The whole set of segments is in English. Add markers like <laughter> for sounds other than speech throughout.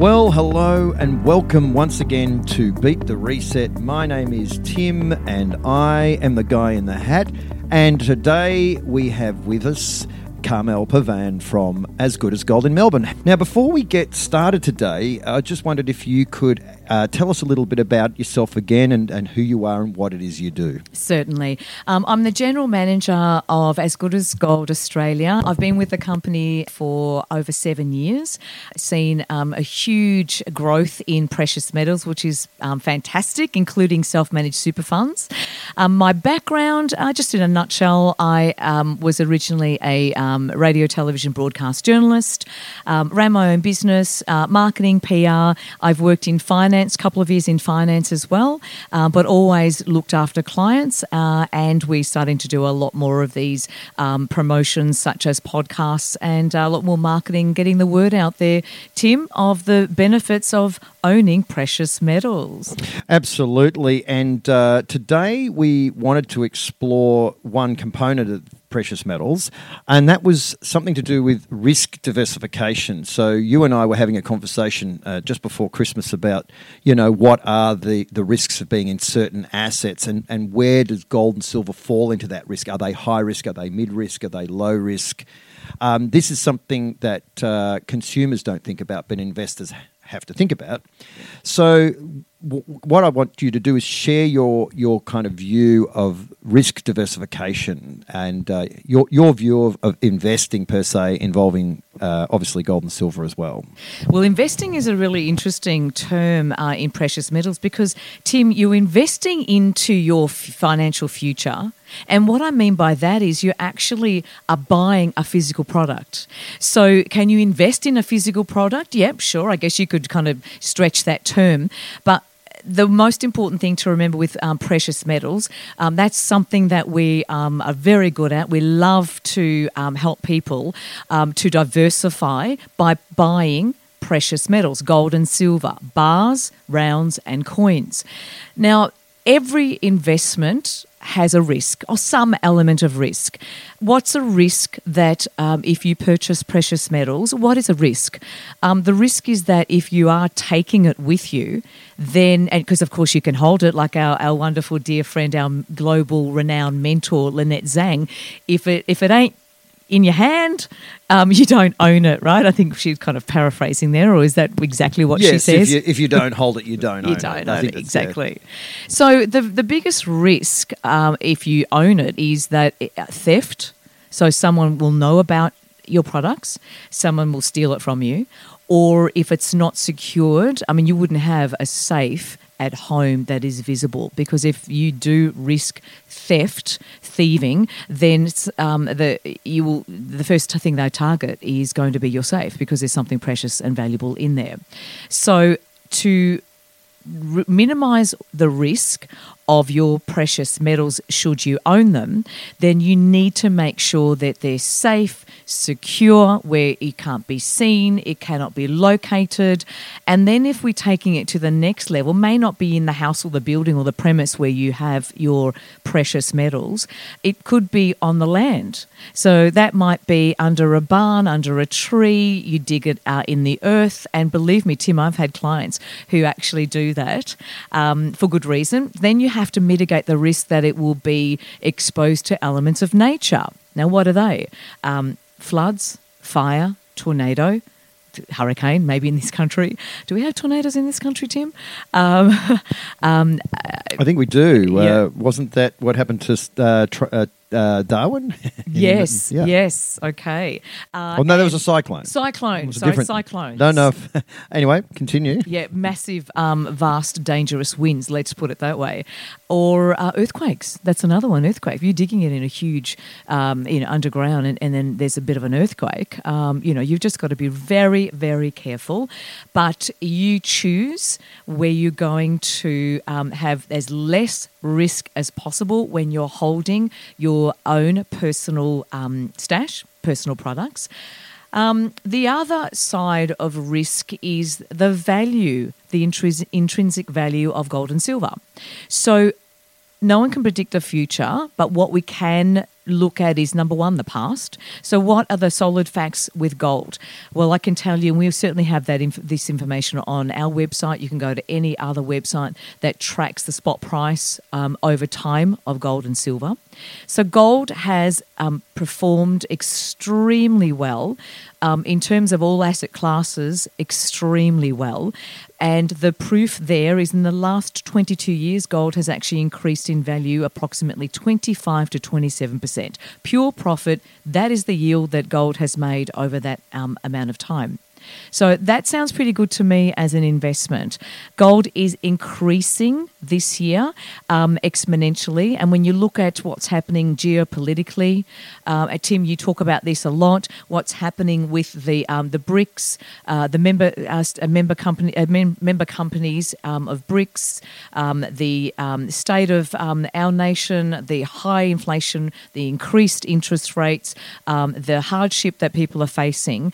Well, hello and welcome once again to Beat the Reset. My name is Tim and I am the guy in the hat. And today we have with us Carmelle Pavan from As Good as Gold in Melbourne. Now, before we get started today, I just wondered if you could uh, tell us a little bit about yourself again and, and who you are and what it is you do. Certainly. Um, I'm the general manager of As Good as Gold Australia. I've been with the company for over seven years, seen um, a huge growth in precious metals, which is um, fantastic, including self managed super funds. Um, my background, uh, just in a nutshell, I um, was originally a um, radio, television, broadcast journalist, ran my own business, uh, marketing, PR. I've worked in finance finance, couple of years in finance as well, uh, but always looked after clients. Uh, and we're starting to do a lot more of these um, promotions, such as podcasts, and a lot more marketing, getting the word out there, Tim, of the benefits of owning precious metals. Absolutely. And uh, today we wanted to explore one component of precious metals, and that was something to do with risk diversification. So you and I were having a conversation uh, just before Christmas about, you know, what are the, the risks of being in certain assets, and, and where does gold and silver fall into that risk? Are they high risk? Are they mid risk? Are they low risk? Um, this is something that uh, consumers don't think about, but investors have to think about. So, what I want you to do is share your your kind of view of risk diversification and uh, your your view of, of, investing per se, involving uh, obviously gold and silver as well. Well, investing is a really interesting term uh, in precious metals because Tim, you're investing into your f- financial future and what I mean by that is you actually are buying a physical product. So, can you invest in a physical product? Yep, sure. I guess you could kind of stretch that term. But the most important thing to remember with um, precious metals, um, that's something that we um, are very good at. We love to um, help people um, to diversify by buying precious metals, gold and silver, bars, rounds, and coins. Now, every investment has a risk or some element of risk. What's a risk that um, if you purchase precious metals, what is a risk? Um, the risk is that if you are taking it with you, then, because of course you can hold it, like our, our wonderful dear friend, our global renowned mentor, Lynette Zang, if it, if it ain't in your hand, um, you don't own it, right? I think she's kind of paraphrasing there, or is that exactly what yes, she says? If you, if you don't hold it, you don't you own don't it. own it, exactly. So the the biggest risk um, if you own it is that uh, theft. So someone will know about your products, someone will steal it from you, or if it's not secured, I mean, you wouldn't have a safe at home that is visible because if you do risk theft, thieving, then um, the you will the first thing they target is going to be your safe because there's something precious and valuable in there. So to minimize the risk of your precious metals should you own them, then you need to make sure that they're safe, secure, where it can't be seen, it cannot be located. And then if we're taking it to the next level, may not be in the house or the building or the premise where you have your precious metals, it could be on the land. So that might be under a barn, under a tree, you dig it out in the earth. And believe me, Tim, I've had clients who actually do that um, for good reason. Then you have have to mitigate the risk that it will be exposed to elements of nature. Now, what are they? Um, floods, fire, tornado, hurricane, maybe in this country. Do we have tornadoes in this country, Tim? Um, <laughs> um, I think we do. Yeah. Uh, wasn't that what happened to uh, tr- uh, uh, Darwin? <laughs> yes, yeah. yes, okay. Uh, oh no, there was a cyclone. Cyclone, was sorry, cyclone. No, no. <laughs> anyway, continue. Yeah, massive, um, vast, dangerous winds. Let's put it that way, or uh, earthquakes. That's another one. Earthquake. If you're digging it in a huge, um, you know, underground, and, and, then there's a bit of an earthquake, um, you know, you've just got to be very, very careful. But you choose where you're going to um, have as less risk as possible when you're holding your own personal um, stash, personal products. Um, the other side of risk is the value, the intris- intrinsic value of gold and silver. So, no one can predict the future, but what we can look at is number one, the past. So, what are the solid facts with gold? Well, I can tell you, and we certainly have that inf- this information on our website. You can go to any other website that tracks the spot price um, over time of gold and silver. So, gold has um, performed extremely well um, in terms of all asset classes, extremely well. And the proof there is in the last 22 years, gold has actually increased in value approximately 25 to 27%. Pure profit, that is the yield that gold has made over that um, amount of time. So that sounds pretty good to me as an investment. Gold is increasing this year um, exponentially. And when you look at what's happening geopolitically, uh, Tim, you talk about this a lot. What's happening with the um, the BRICS, uh, the member uh, member company uh, mem- member companies um, of BRICS, um, the um, state of our nation, the high inflation, the increased interest rates, the hardship that people are facing.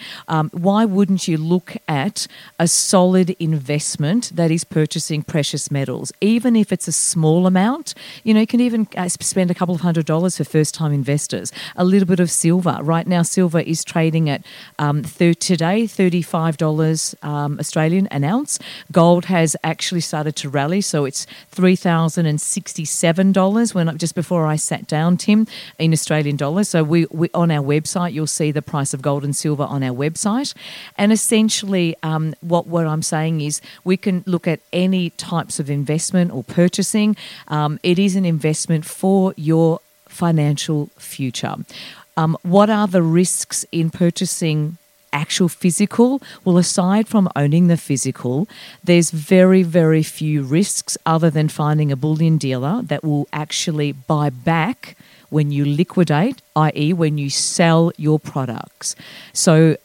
why wouldn't you look at a solid investment that is purchasing precious metals? even if it's a small amount. You know, you can even uh, spend a couple of hundred dollars for first time investors. A little bit of silver. Right now, silver is trading at um, thir- today $35 um, Australian an ounce. Gold has actually started to rally, so it's $3,067 when just before I sat down, Tim, in Australian dollars. So we, we on our website, you'll see the price of gold and silver on our website. And essentially, um, what, what I'm saying is we can look at any types of investment investment or purchasing. Um, it is an investment for your financial future. Um, what are the risks in purchasing actual physical? Well, aside from owning the physical, there's very, very few risks other than finding a bullion dealer that will actually buy back when you liquidate, i.e., when you sell your products. So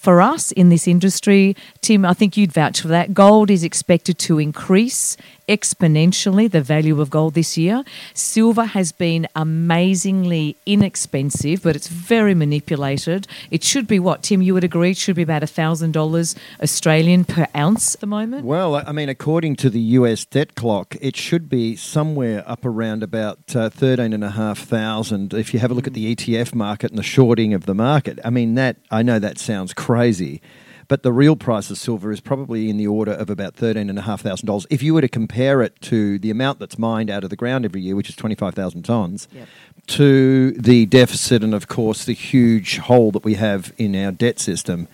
for us in this industry, Tim, I think you'd vouch for that. Gold is expected to increase exponentially the value of gold this year. Silver has been amazingly inexpensive, but it's very manipulated. It should be what, Tim, you would agree? It should be about $1,000 Australian per ounce at the moment? Well, I mean, according to the US debt clock, it should be somewhere up around about uh, 13,500 if you have a look at the ETF market and the shorting of the market. I mean, that, I know that sounds crazy. But the real price of silver is probably in the order of about $13,500. If you were to compare it to the amount that's mined out of the ground every year, which is 25,000 tonnes, yep. to the deficit and, of course, the huge hole that we have in our debt system,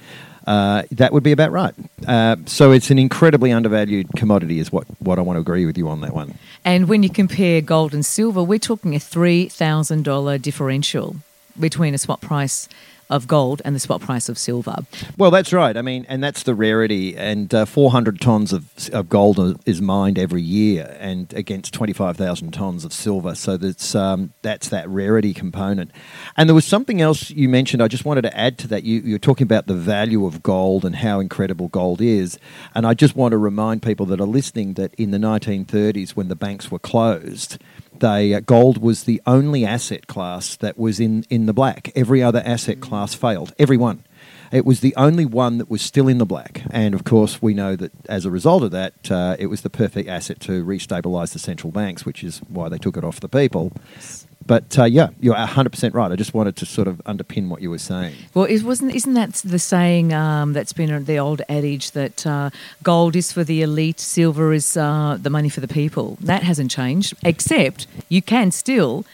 uh, that would be about right. Uh, so it's an incredibly undervalued commodity, is what, what I want to agree with you on that one. And when you compare gold and silver, we're talking a $3,000 differential between a spot price of gold and the spot price of silver. Well, that's right. I mean, and that's the rarity. And uh, 400 tons of, of gold is mined every year, and against 25,000 tons of silver. So that's um, that's that rarity component. And there was something else you mentioned. I just wanted to add to that. You, you're talking about the value of gold and how incredible gold is. And I just want to remind people that are listening that in the 1930s, when the banks were closed they uh, gold was the only asset class that was in, in the black. Every other asset class failed. Every one. It was the only one that was still in the black. And of course, we know that as a result of that, uh, it was the perfect asset to restabilize the central banks, which is why they took it off the people. But uh, yeah, you're 100% right. I just wanted to sort of underpin what you were saying. Well, it wasn't, isn't that the saying um, that's been the old adage that uh, gold is for the elite, silver is uh, the money for the people? That hasn't changed, except you can still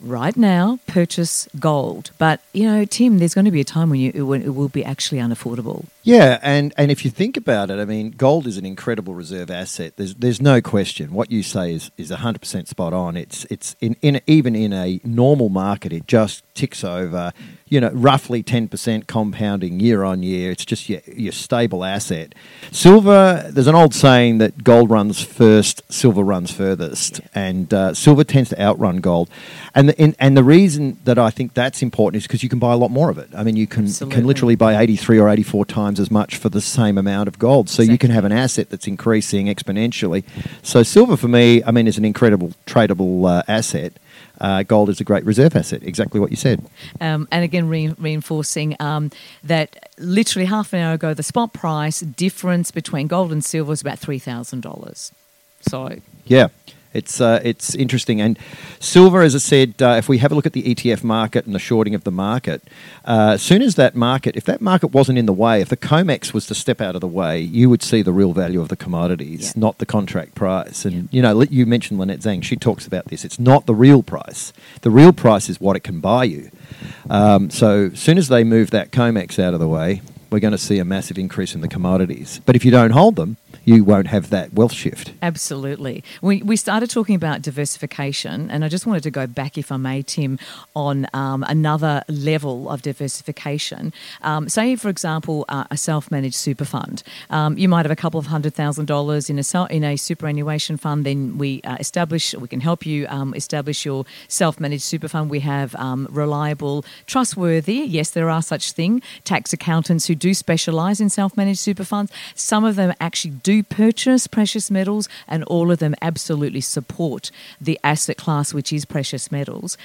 right now purchase gold. But you know, Tim, there's going to be a time when you when it will be actually unaffordable. Yeah, and, and if you think about it, I mean, gold is an incredible reserve asset. There's there's no question. What you say is is 100% spot on. It's it's in, in even in a normal market, it just ticks over you know, roughly 10% compounding year on year. It's just your, your stable asset. Silver, there's an old saying that gold runs first, silver runs furthest. Yeah. And uh, silver tends to outrun gold. And the, in, and the reason that I think that's important is because you can buy a lot more of it. I mean, you can, can literally buy 83 or 84 times as much for the same amount of gold. So exactly. you can have an asset that's increasing exponentially. So silver, for me, I mean, is an incredible tradable uh, asset uh, gold is a great reserve asset. Exactly what you said. Um, and again, re- reinforcing um, that literally half an hour ago, the spot price difference between gold and silver was about three thousand dollars. So yeah. It's uh, it's interesting. And silver, as I said, uh, if we have a look at the ETF market and the shorting of the market, uh, as soon as that market, if that market wasn't in the way, if the COMEX was to step out of the way, you would see the real value of the commodities, Yeah. not the contract price. And you know, you mentioned Lynette Zang. She talks about this. It's not the real price. The real price is what it can buy you. Um, so as soon as they move that COMEX out of the way, we're going to see a massive increase in the commodities. But if you don't hold them, you won't have that wealth shift. Absolutely. We, we started talking about diversification, and I just wanted to go back, if I may, Tim, on um, another level of diversification. Um, say, for example, uh, a self managed super fund. Um, you might have a couple of hundred thousand dollars in a, in a superannuation fund, then we uh, establish, we can help you um, establish your self managed super fund. We have um, reliable, trustworthy, yes, there are such thing, tax accountants who do specialise in self managed super funds. Some of them actually do purchase precious metals, and all of them absolutely support the asset class, which is precious metals.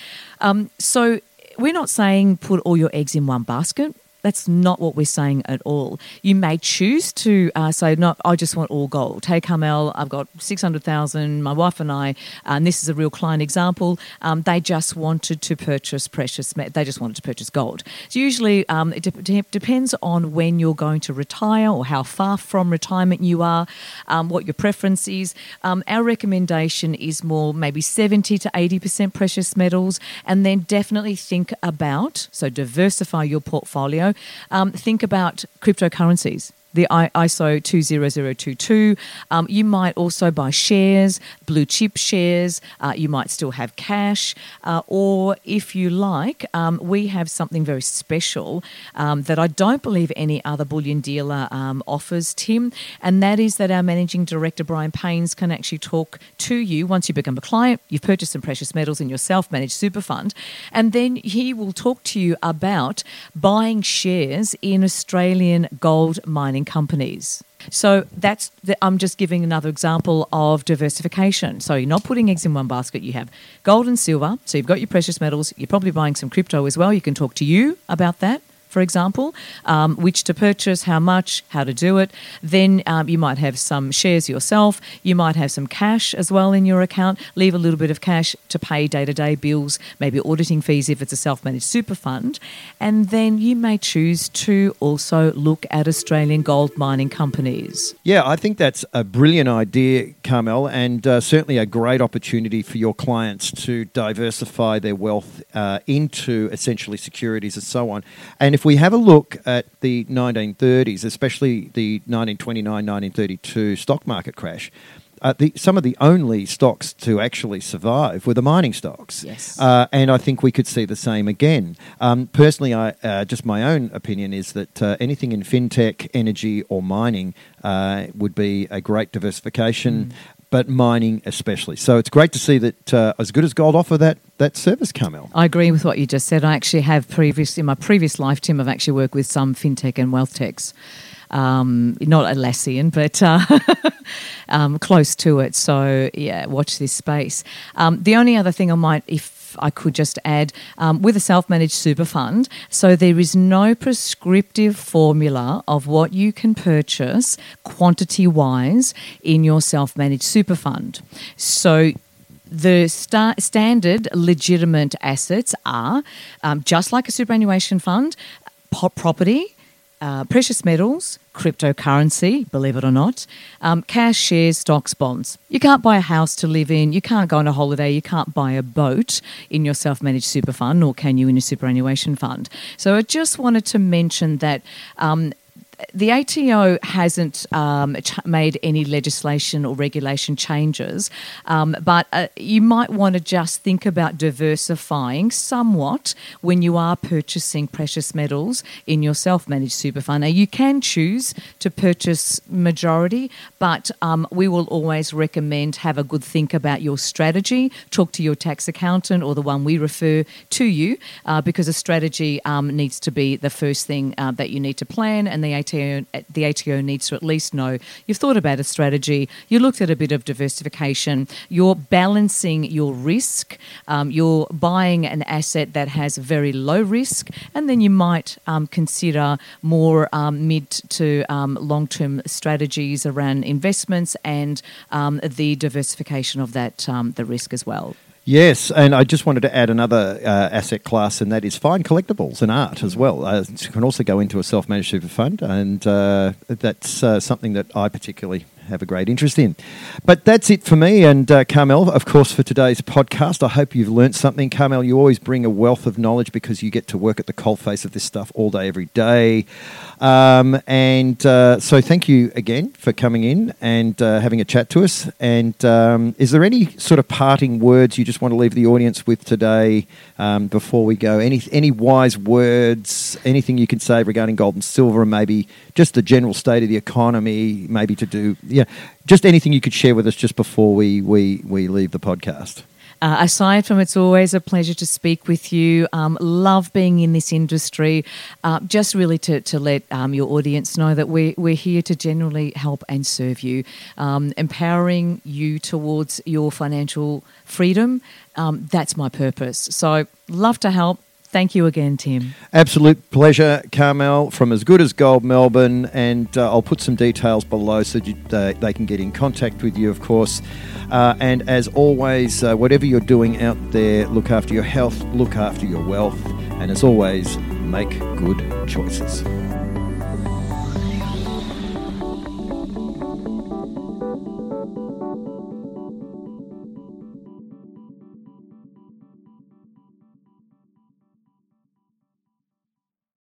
Um, so we're not saying put all your eggs in one basket. That's not what we're saying at all. You may choose to uh, say, "No, I just want all gold." Hey, Carmelle, I've got six hundred thousand. My wife and I, and this is a real client example. Um, they just wanted to purchase precious. They just wanted to purchase gold. So usually, um, it de- de- depends on when you're going to retire or how far from retirement you are, um, what your preference is. Um, our recommendation is more maybe seventy to eighty percent precious metals, and then definitely think about so diversify your portfolio. Um, think about cryptocurrencies. The ISO 20022. Um, you might also buy shares, blue chip shares. Uh, you might still have cash. Uh, or if you like, um, we have something very special um, that I don't believe any other bullion dealer um, offers, Tim. And that is that our managing director, Brian Paynes, can actually talk to you once you become a client. You've purchased some precious metals in your self managed super fund. And then he will talk to you about buying shares in Australian gold mining companies. So that's the, I'm just giving another example of diversification. So you're not putting eggs in one basket. You have gold and silver. So you've got your precious metals. You're probably buying some crypto as well. You can talk to you about that. For example, um, which to purchase, how much, how to do it. Then um, you might have some shares yourself. You might have some cash as well in your account. Leave a little bit of cash to pay day to day bills, maybe auditing fees if it's a self managed super fund. And then you may choose to also look at Australian gold mining companies. Yeah, I think that's a brilliant idea, Carmelle, and uh, certainly a great opportunity for your clients to diversify their wealth uh, into essentially securities and so on. And if we have a look at the 1930s, especially the 1929 1932 stock market crash, uh, the, some of the only stocks to actually survive were the mining stocks. Yes. Uh, and I think we could see the same again. Um, personally, I, uh, just my own opinion is that uh, anything in fintech, energy, or mining uh, would be a great diversification. But mining especially, so it's great to see that uh, as good as gold offer that that service, Carmelle. I agree with what you just said. I actually have previous in my previous life, Tim. I've actually worked with some fintech and wealth techs. Um, not Atlassian, but uh, <laughs> um, close to it. So yeah, watch this space. Um, the only other thing I might, if I could just add, um, with a self-managed super fund, so there is no prescriptive formula of what you can purchase quantity-wise in your self-managed super fund. So the sta- standard legitimate assets are um, just like a superannuation fund, property, uh, precious metals, cryptocurrency, believe it or not, um, cash, shares, stocks, bonds. You can't buy a house to live in. You can't go on a holiday. You can't buy a boat in your self managed super fund, nor can you in a superannuation fund. So I just wanted to mention that. Um, the ATO hasn't um, ch- made any legislation or regulation changes, um, but uh, you might want to just think about diversifying somewhat when you are purchasing precious metals in your self-managed super fund. Now, you can choose to purchase majority, but um, we will always recommend have a good think about your strategy. Talk to your tax accountant or the one we refer to you, uh, because a strategy um, needs to be the first thing uh, that you need to plan, and the ATO, the ATO needs to at least know. You've thought about a strategy, you looked at a bit of diversification, you're balancing your risk, um, you're buying an asset that has very low risk, and then you might um, consider more um, mid to um, long term strategies around investments and um, the diversification of that um, the risk as well. Yes, and I just wanted to add another uh, asset class, and that is fine collectibles and art as well. Uh, you can also go into a self managed super fund, and uh, that's uh, something that I particularly have a great interest in. But that's it for me and uh, Carmelle, of course, for today's podcast. I hope you've learnt something. Carmelle, you always bring a wealth of knowledge because you get to work at the coalface of this stuff all day, every day. Um, and uh, so thank you again for coming in and uh, having a chat to us. And um, is there any sort of parting words you just want to leave the audience with today um, before we go? Any, any wise words, anything you can say regarding gold and silver and maybe just the general state of the economy, maybe to do yeah, just anything you could share with us just before we we we leave the podcast. Uh, aside from it's always a pleasure to speak with you, um, love being in this industry. Uh, just really to, to let um, your audience know that we, we're here to generally help and serve you, um, empowering you towards your financial freedom. Um, that's my purpose. So, love to help. Thank you again, Tim. Absolute pleasure, Carmelle, from As Good as Gold Melbourne. And uh, I'll put some details below so you, uh, they can get in contact with you, of course. Uh, and as always, uh, whatever you're doing out there, look after your health, look after your wealth, and as always, make good choices.